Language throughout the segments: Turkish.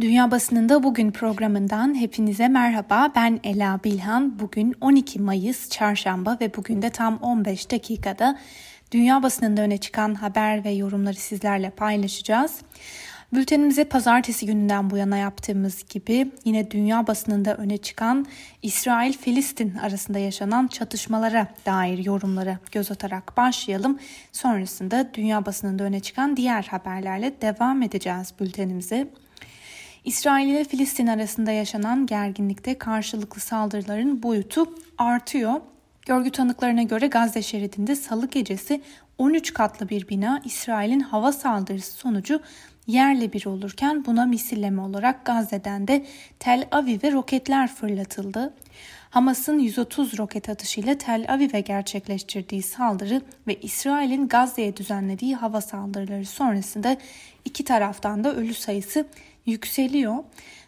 Dünya Basınında Bugün programından hepinize merhaba. Ben Ela Bilhan. Bugün 12 Mayıs Çarşamba ve bugün de tam 15 dakikada dünya basınında öne çıkan haber ve yorumları sizlerle paylaşacağız. Bültenimize pazartesi gününden bu yana yaptığımız gibi yine dünya basınında öne çıkan İsrail-Filistin arasında yaşanan çatışmalara dair yorumlara göz atarak başlayalım. Sonrasında dünya basınında öne çıkan diğer haberlerle devam edeceğiz bültenimize. İsrail ile Filistin arasında yaşanan gerginlikte karşılıklı saldırıların boyutu artıyor. Görgü tanıklarına göre Gazze şeridinde salı gecesi 13 katlı bir bina İsrail'in hava saldırısı sonucu yerle bir olurken buna misilleme olarak Gazze'den de Tel Aviv'e roketler fırlatıldı. Hamas'ın 130 roket atışıyla Tel Aviv'e gerçekleştirdiği saldırı ve İsrail'in Gazze'ye düzenlediği hava saldırıları sonrasında iki taraftan da ölü sayısı yükseliyor.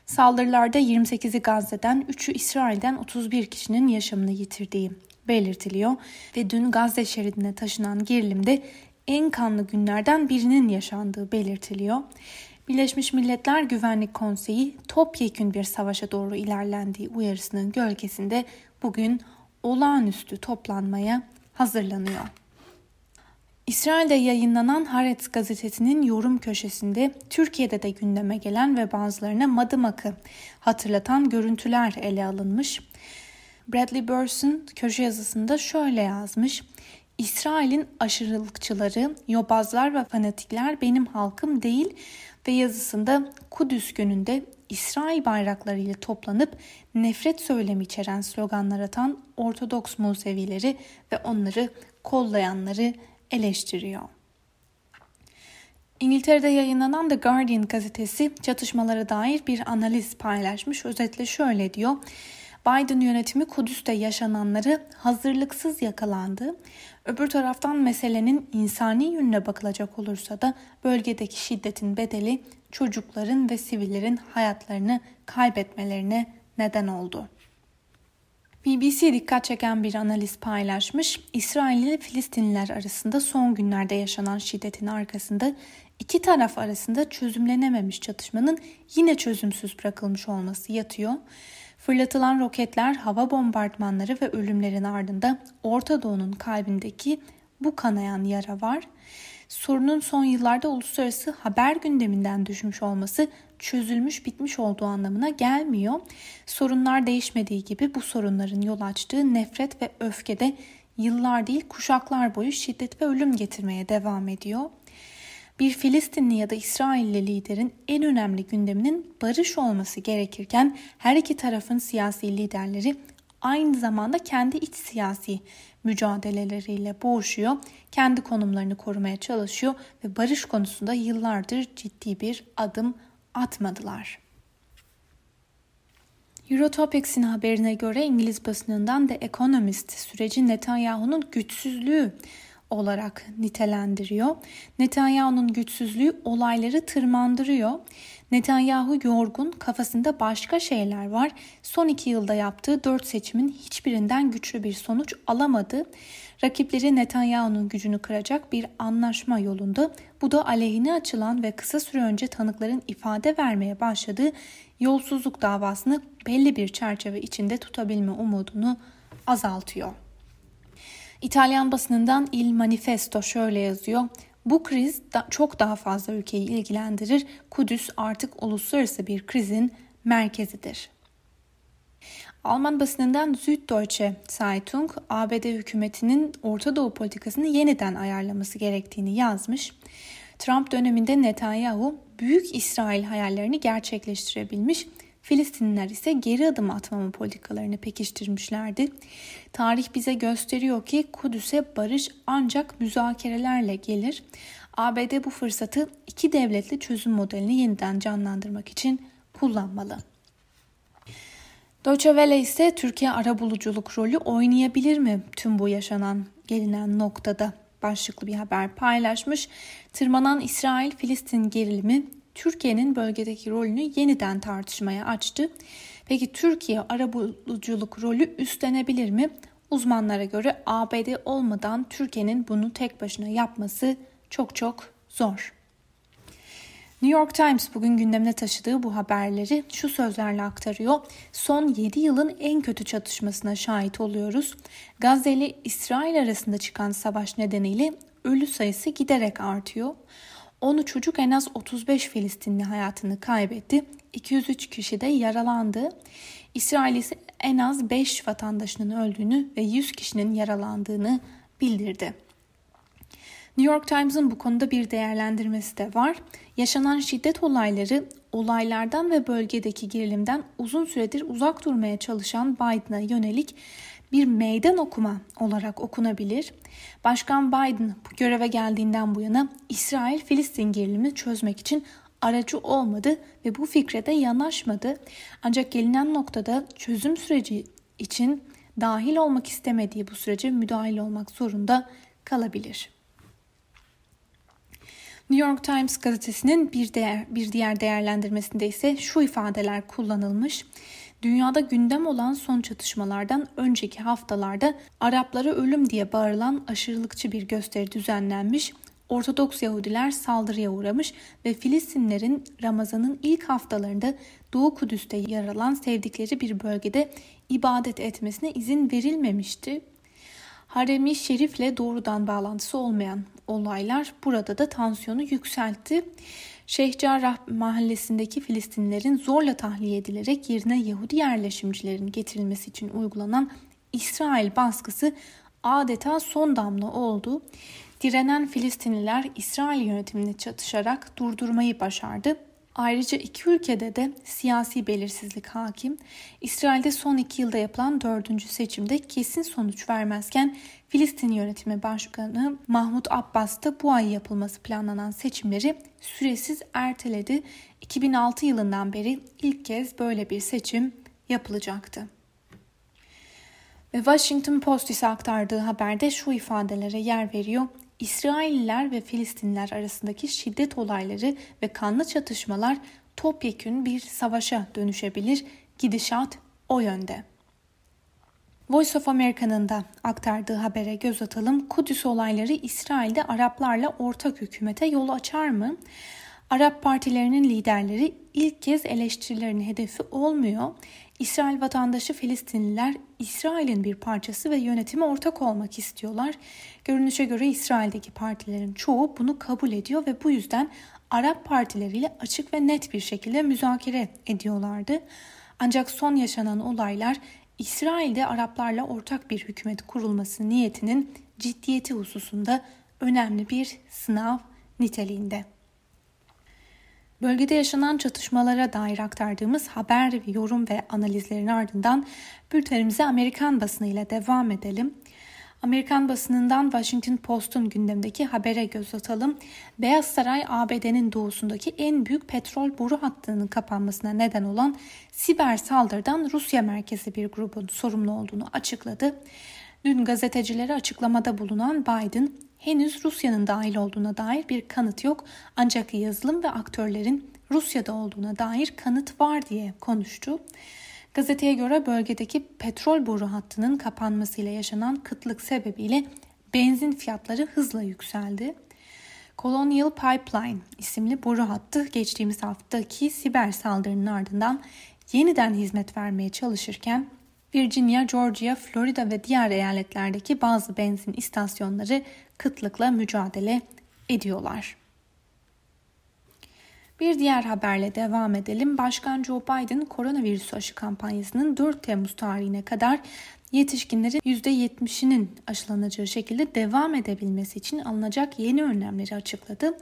Saldırılarda 28'i Gazze'den, 3'ü İsrail'den 31 kişinin yaşamını yitirdiği belirtiliyor ve dün Gazze şeridine taşınan gerilimde en kanlı günlerden birinin yaşandığı belirtiliyor. Birleşmiş Milletler Güvenlik Konseyi topyekün bir savaşa doğru ilerlendiği uyarısının gölgesinde bugün olağanüstü toplanmaya hazırlanıyor. İsrail'de yayınlanan Haaretz gazetesinin yorum köşesinde Türkiye'de de gündeme gelen ve bazılarına Madımak'ı hatırlatan görüntüler ele alınmış. Bradley Burson köşe yazısında şöyle yazmış. İsrail'in aşırılıkçıları, yobazlar ve fanatikler benim halkım değil ve yazısında Kudüs gününde İsrail bayraklarıyla toplanıp nefret söylemi içeren sloganlar atan Ortodoks Musevileri ve onları kollayanları eleştiriyor. İngiltere'de yayınlanan The Guardian gazetesi çatışmalara dair bir analiz paylaşmış. Özetle şöyle diyor. Biden yönetimi Kudüs'te yaşananları hazırlıksız yakalandı. Öbür taraftan meselenin insani yönüne bakılacak olursa da bölgedeki şiddetin bedeli çocukların ve sivillerin hayatlarını kaybetmelerine neden oldu. BBC dikkat çeken bir analiz paylaşmış. İsrail ile Filistinliler arasında son günlerde yaşanan şiddetin arkasında iki taraf arasında çözümlenememiş çatışmanın yine çözümsüz bırakılmış olması yatıyor. Fırlatılan roketler, hava bombardımanları ve ölümlerin ardında Orta Doğu'nun kalbindeki bu kanayan yara var. Sorunun son yıllarda uluslararası haber gündeminden düşmüş olması çözülmüş bitmiş olduğu anlamına gelmiyor. Sorunlar değişmediği gibi bu sorunların yol açtığı nefret ve öfke de yıllar değil kuşaklar boyu şiddet ve ölüm getirmeye devam ediyor. Bir Filistinli ya da İsrailli liderin en önemli gündeminin barış olması gerekirken her iki tarafın siyasi liderleri aynı zamanda kendi iç siyasi mücadeleleriyle boğuşuyor, kendi konumlarını korumaya çalışıyor ve barış konusunda yıllardır ciddi bir adım atmadılar. Eurotopics'in haberine göre İngiliz basınından The Economist süreci Netanyahu'nun güçsüzlüğü olarak nitelendiriyor. Netanyahu'nun güçsüzlüğü olayları tırmandırıyor. Netanyahu yorgun, kafasında başka şeyler var. Son iki yılda yaptığı dört seçimin hiçbirinden güçlü bir sonuç alamadı. Rakipleri Netanyahu'nun gücünü kıracak bir anlaşma yolunda. Bu da aleyhine açılan ve kısa süre önce tanıkların ifade vermeye başladığı yolsuzluk davasını belli bir çerçeve içinde tutabilme umudunu azaltıyor. İtalyan basınından Il Manifesto şöyle yazıyor. Bu kriz da çok daha fazla ülkeyi ilgilendirir. Kudüs artık uluslararası bir krizin merkezidir. Alman basınından Süddeutsche Zeitung, ABD hükümetinin Orta Doğu politikasını yeniden ayarlaması gerektiğini yazmış. Trump döneminde Netanyahu büyük İsrail hayallerini gerçekleştirebilmiş Filistinliler ise geri adım atmama politikalarını pekiştirmişlerdi. Tarih bize gösteriyor ki Kudüs'e barış ancak müzakerelerle gelir. ABD bu fırsatı iki devletli çözüm modelini yeniden canlandırmak için kullanmalı. Deutsche Welle ise Türkiye arabuluculuk rolü oynayabilir mi tüm bu yaşanan gelinen noktada başlıklı bir haber paylaşmış. Tırmanan İsrail-Filistin gerilimi Türkiye'nin bölgedeki rolünü yeniden tartışmaya açtı. Peki Türkiye arabuluculuk rolü üstlenebilir mi? Uzmanlara göre ABD olmadan Türkiye'nin bunu tek başına yapması çok çok zor. New York Times bugün gündemine taşıdığı bu haberleri şu sözlerle aktarıyor. Son 7 yılın en kötü çatışmasına şahit oluyoruz. Gazze ile İsrail arasında çıkan savaş nedeniyle ölü sayısı giderek artıyor. Onu çocuk en az 35 Filistinli hayatını kaybetti. 203 kişi de yaralandı. İsrail ise en az 5 vatandaşının öldüğünü ve 100 kişinin yaralandığını bildirdi. New York Times'ın bu konuda bir değerlendirmesi de var. Yaşanan şiddet olayları olaylardan ve bölgedeki gerilimden uzun süredir uzak durmaya çalışan Biden'a yönelik bir meydan okuma olarak okunabilir. Başkan Biden bu göreve geldiğinden bu yana İsrail-Filistin gerilimini çözmek için aracı olmadı ve bu fikre de yanaşmadı. Ancak gelinen noktada çözüm süreci için dahil olmak istemediği bu sürece müdahil olmak zorunda kalabilir. New York Times gazetesinin bir, değer, bir diğer değerlendirmesinde ise şu ifadeler kullanılmış. Dünyada gündem olan son çatışmalardan önceki haftalarda Araplara ölüm diye bağırılan aşırılıkçı bir gösteri düzenlenmiş. Ortodoks Yahudiler saldırıya uğramış ve Filistinlerin Ramazan'ın ilk haftalarında Doğu Kudüs'te yer alan sevdikleri bir bölgede ibadet etmesine izin verilmemişti. Haremi Şerif'le doğrudan bağlantısı olmayan olaylar burada da tansiyonu yükseltti. Şeyh Cerrah mahallesindeki Filistinlilerin zorla tahliye edilerek yerine Yahudi yerleşimcilerin getirilmesi için uygulanan İsrail baskısı adeta son damla oldu. Direnen Filistinliler İsrail yönetimini çatışarak durdurmayı başardı. Ayrıca iki ülkede de siyasi belirsizlik hakim. İsrail'de son iki yılda yapılan dördüncü seçimde kesin sonuç vermezken Filistin yönetimi başkanı Mahmut Abbas da bu ay yapılması planlanan seçimleri süresiz erteledi. 2006 yılından beri ilk kez böyle bir seçim yapılacaktı. Washington Post ise aktardığı haberde şu ifadelere yer veriyor. İsrailliler ve Filistinler arasındaki şiddet olayları ve kanlı çatışmalar topyekün bir savaşa dönüşebilir. Gidişat o yönde. Voice of America'nın da aktardığı habere göz atalım. Kudüs olayları İsrail'de Araplarla ortak hükümete yol açar mı? Arap partilerinin liderleri ilk kez eleştirilerin hedefi olmuyor. İsrail vatandaşı Filistinliler İsrail'in bir parçası ve yönetime ortak olmak istiyorlar. Görünüşe göre İsrail'deki partilerin çoğu bunu kabul ediyor ve bu yüzden Arap partileriyle açık ve net bir şekilde müzakere ediyorlardı. Ancak son yaşanan olaylar İsrail'de Araplarla ortak bir hükümet kurulması niyetinin ciddiyeti hususunda önemli bir sınav niteliğinde. Bölgede yaşanan çatışmalara dair aktardığımız haber, yorum ve analizlerin ardından bültenimize Amerikan basını ile devam edelim. Amerikan basınından Washington Post'un gündemdeki habere göz atalım. Beyaz Saray ABD'nin doğusundaki en büyük petrol boru hattının kapanmasına neden olan siber saldırıdan Rusya merkezi bir grubun sorumlu olduğunu açıkladı. Dün gazetecilere açıklamada bulunan Biden henüz Rusya'nın dahil olduğuna dair bir kanıt yok ancak yazılım ve aktörlerin Rusya'da olduğuna dair kanıt var diye konuştu. Gazeteye göre bölgedeki petrol boru hattının kapanmasıyla yaşanan kıtlık sebebiyle benzin fiyatları hızla yükseldi. Colonial Pipeline isimli boru hattı geçtiğimiz haftaki siber saldırının ardından yeniden hizmet vermeye çalışırken Virginia, Georgia, Florida ve diğer eyaletlerdeki bazı benzin istasyonları kıtlıkla mücadele ediyorlar. Bir diğer haberle devam edelim. Başkan Joe Biden koronavirüs aşı kampanyasının 4 Temmuz tarihine kadar yetişkinlerin %70'inin aşılanacağı şekilde devam edebilmesi için alınacak yeni önlemleri açıkladı.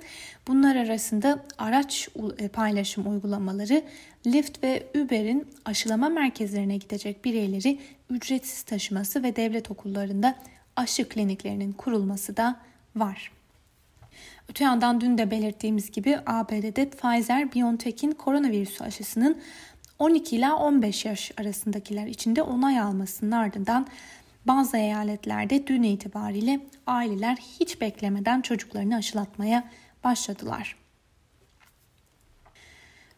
Bunlar arasında araç e, paylaşım uygulamaları, Lyft ve Uber'in aşılama merkezlerine gidecek bireyleri ücretsiz taşıması ve devlet okullarında aşı kliniklerinin kurulması da var. Öte yandan dün de belirttiğimiz gibi ABD'de Pfizer-BioNTech'in koronavirüs aşısının 12 ila 15 yaş arasındakiler içinde onay almasının ardından bazı eyaletlerde dün itibariyle aileler hiç beklemeden çocuklarını aşılatmaya başladılar.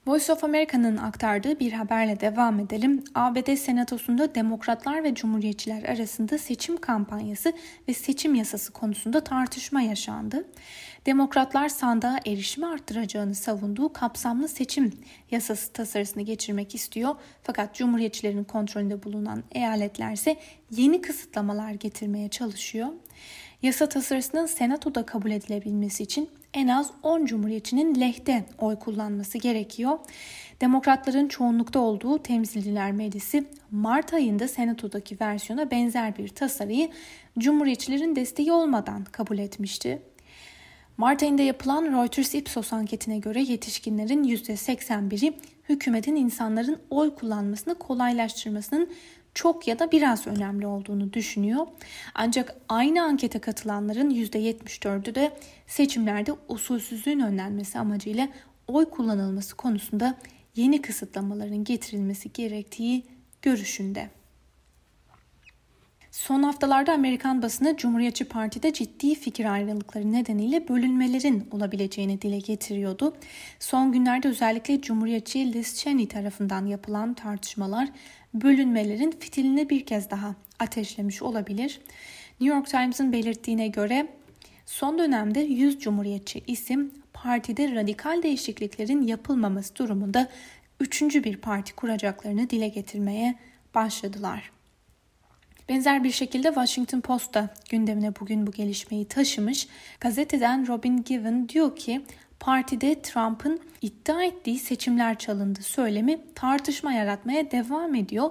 Voice of America'nın aktardığı bir haberle devam edelim. ABD Senatosu'nda Demokratlar ve Cumhuriyetçiler arasında seçim kampanyası ve seçim yasası konusunda tartışma yaşandı. Demokratlar sandığa erişimi arttıracağını savunduğu kapsamlı seçim yasası tasarısını geçirmek istiyor. Fakat Cumhuriyetçilerin kontrolünde bulunan eyaletler ise yeni kısıtlamalar getirmeye çalışıyor. Yasa tasarısının Senato'da kabul edilebilmesi için en az 10 cumhuriyetçinin lehte oy kullanması gerekiyor. Demokratların çoğunlukta olduğu Temsilciler Meclisi Mart ayında Senato'daki versiyona benzer bir tasarıyı Cumhuriyetçilerin desteği olmadan kabul etmişti. Mart ayında yapılan Reuters Ipsos anketine göre yetişkinlerin %81'i hükümetin insanların oy kullanmasını kolaylaştırmasının çok ya da biraz önemli olduğunu düşünüyor. Ancak aynı ankete katılanların %74'ü de seçimlerde usulsüzlüğün önlenmesi amacıyla oy kullanılması konusunda yeni kısıtlamaların getirilmesi gerektiği görüşünde. Son haftalarda Amerikan basını Cumhuriyetçi Parti'de ciddi fikir ayrılıkları nedeniyle bölünmelerin olabileceğini dile getiriyordu. Son günlerde özellikle Cumhuriyetçi Liz Cheney tarafından yapılan tartışmalar bölünmelerin fitilini bir kez daha ateşlemiş olabilir. New York Times'ın belirttiğine göre son dönemde 100 Cumhuriyetçi isim partide radikal değişikliklerin yapılmaması durumunda üçüncü bir parti kuracaklarını dile getirmeye başladılar. Benzer bir şekilde Washington Post da gündemine bugün bu gelişmeyi taşımış. Gazeteden Robin Given diyor ki partide Trump'ın iddia ettiği seçimler çalındı söylemi tartışma yaratmaya devam ediyor.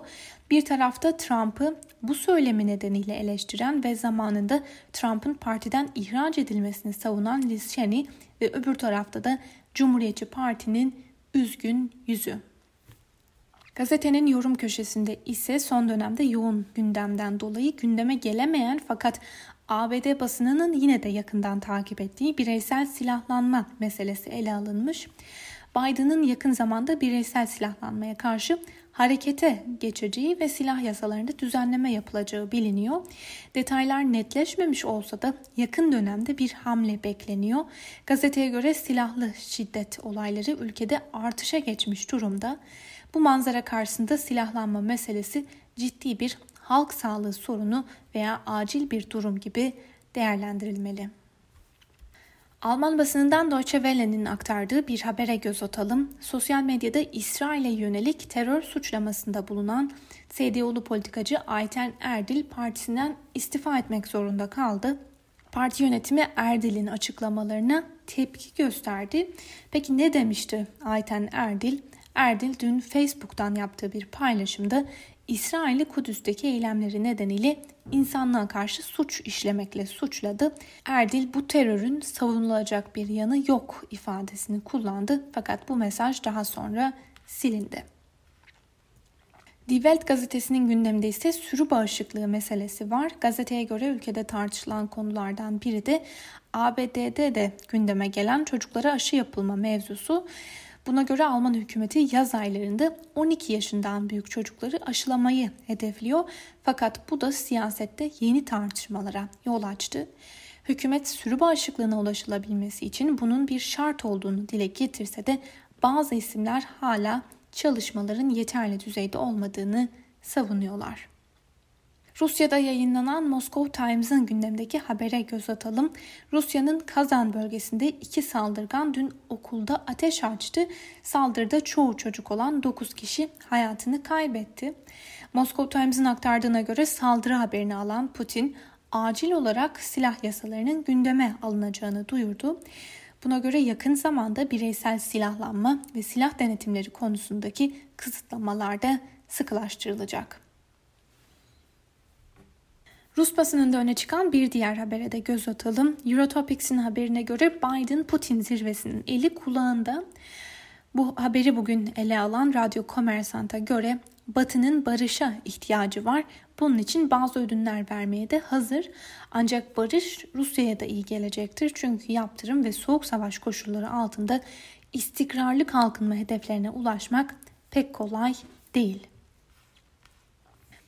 Bir tarafta Trump'ı bu söylemi nedeniyle eleştiren ve zamanında Trump'ın partiden ihraç edilmesini savunan Liz Cheney ve öbür tarafta da Cumhuriyetçi Parti'nin üzgün yüzü. Gazetenin yorum köşesinde ise son dönemde yoğun gündemden dolayı gündeme gelemeyen fakat ABD basınının yine de yakından takip ettiği bireysel silahlanma meselesi ele alınmış. Biden'ın yakın zamanda bireysel silahlanmaya karşı harekete geçeceği ve silah yasalarında düzenleme yapılacağı biliniyor. Detaylar netleşmemiş olsa da yakın dönemde bir hamle bekleniyor. Gazeteye göre silahlı şiddet olayları ülkede artışa geçmiş durumda. Bu manzara karşısında silahlanma meselesi ciddi bir halk sağlığı sorunu veya acil bir durum gibi değerlendirilmeli. Alman basınından Deutsche Welle'nin aktardığı bir habere göz atalım. Sosyal medyada İsrail'e yönelik terör suçlamasında bulunan CDU'lu politikacı Ayten Erdil partisinden istifa etmek zorunda kaldı. Parti yönetimi Erdil'in açıklamalarına tepki gösterdi. Peki ne demişti Ayten Erdil? Erdil dün Facebook'tan yaptığı bir paylaşımda İsrail'i Kudüs'teki eylemleri nedeniyle insanlığa karşı suç işlemekle suçladı. Erdil bu terörün savunulacak bir yanı yok ifadesini kullandı fakat bu mesaj daha sonra silindi. Die Welt gazetesinin gündeminde ise sürü bağışıklığı meselesi var. Gazeteye göre ülkede tartışılan konulardan biri de ABD'de de gündeme gelen çocuklara aşı yapılma mevzusu. Buna göre Alman hükümeti yaz aylarında 12 yaşından büyük çocukları aşılamayı hedefliyor. Fakat bu da siyasette yeni tartışmalara yol açtı. Hükümet sürü bağışıklığına ulaşılabilmesi için bunun bir şart olduğunu dile getirse de bazı isimler hala çalışmaların yeterli düzeyde olmadığını savunuyorlar. Rusya'da yayınlanan Moscow Times'ın gündemdeki habere göz atalım. Rusya'nın Kazan bölgesinde iki saldırgan dün okulda ateş açtı. Saldırıda çoğu çocuk olan 9 kişi hayatını kaybetti. Moscow Times'ın aktardığına göre saldırı haberini alan Putin acil olarak silah yasalarının gündeme alınacağını duyurdu. Buna göre yakın zamanda bireysel silahlanma ve silah denetimleri konusundaki kısıtlamalar da sıkılaştırılacak. Rus basınında öne çıkan bir diğer habere de göz atalım. Eurotopics'in haberine göre Biden-Putin zirvesinin eli kulağında. Bu haberi bugün ele alan Radyo Komersant'a göre Batı'nın barışa ihtiyacı var. Bunun için bazı ödünler vermeye de hazır. Ancak barış Rusya'ya da iyi gelecektir. Çünkü yaptırım ve soğuk savaş koşulları altında istikrarlı kalkınma hedeflerine ulaşmak pek kolay değil.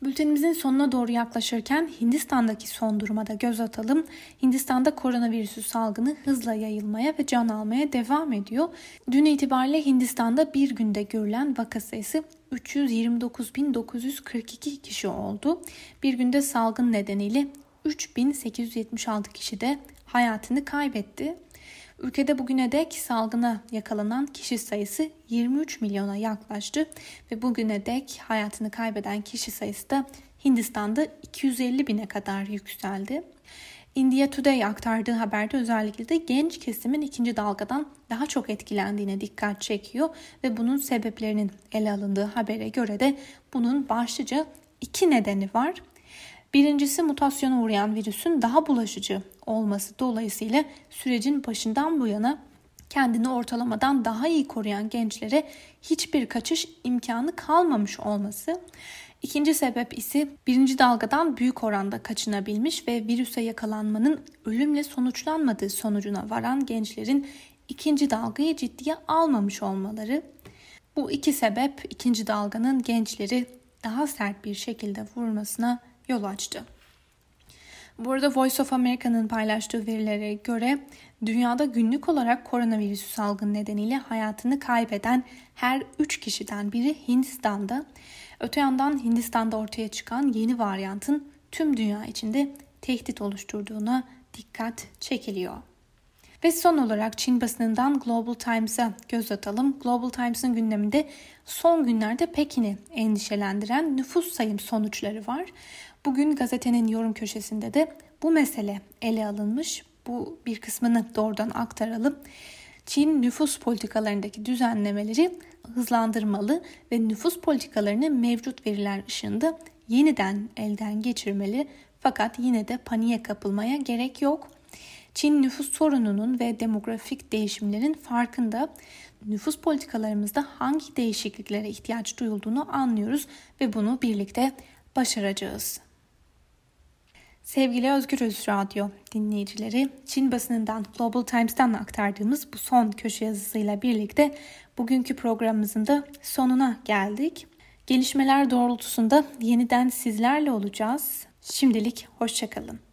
Bültenimizin sonuna doğru yaklaşırken Hindistan'daki son duruma da göz atalım. Hindistan'da koronavirüsü salgını hızla yayılmaya ve can almaya devam ediyor. Dün itibariyle Hindistan'da bir günde görülen vaka sayısı 329.942 kişi oldu. Bir günde salgın nedeniyle 3876 kişi de hayatını kaybetti. Ülkede bugüne dek salgına yakalanan kişi sayısı 23 milyona yaklaştı ve bugüne dek hayatını kaybeden kişi sayısı da Hindistan'da 250 bine kadar yükseldi. India Today aktardığı haberde özellikle de genç kesimin ikinci dalgadan daha çok etkilendiğine dikkat çekiyor ve bunun sebeplerinin ele alındığı habere göre de bunun başlıca iki nedeni var. Birincisi mutasyona uğrayan virüsün daha bulaşıcı olması dolayısıyla sürecin başından bu yana kendini ortalamadan daha iyi koruyan gençlere hiçbir kaçış imkanı kalmamış olması. İkinci sebep ise birinci dalgadan büyük oranda kaçınabilmiş ve virüse yakalanmanın ölümle sonuçlanmadığı sonucuna varan gençlerin ikinci dalgayı ciddiye almamış olmaları. Bu iki sebep ikinci dalganın gençleri daha sert bir şekilde vurmasına yol açtı. Bu arada Voice of America'nın paylaştığı verilere göre dünyada günlük olarak koronavirüsü salgın nedeniyle hayatını kaybeden her 3 kişiden biri Hindistan'da. Öte yandan Hindistan'da ortaya çıkan yeni varyantın tüm dünya içinde tehdit oluşturduğuna dikkat çekiliyor. Ve son olarak Çin basınından Global Times'a göz atalım. Global Times'ın gündeminde son günlerde Pekin'i endişelendiren nüfus sayım sonuçları var. Bugün gazetenin yorum köşesinde de bu mesele ele alınmış. Bu bir kısmını doğrudan aktaralım. Çin nüfus politikalarındaki düzenlemeleri hızlandırmalı ve nüfus politikalarını mevcut veriler ışığında yeniden elden geçirmeli. Fakat yine de paniğe kapılmaya gerek yok. Çin nüfus sorununun ve demografik değişimlerin farkında nüfus politikalarımızda hangi değişikliklere ihtiyaç duyulduğunu anlıyoruz ve bunu birlikte başaracağız. Sevgili Özgür Öz Radyo dinleyicileri, Çin basınından Global Times'tan aktardığımız bu son köşe yazısıyla birlikte bugünkü programımızın da sonuna geldik. Gelişmeler doğrultusunda yeniden sizlerle olacağız. Şimdilik hoşçakalın.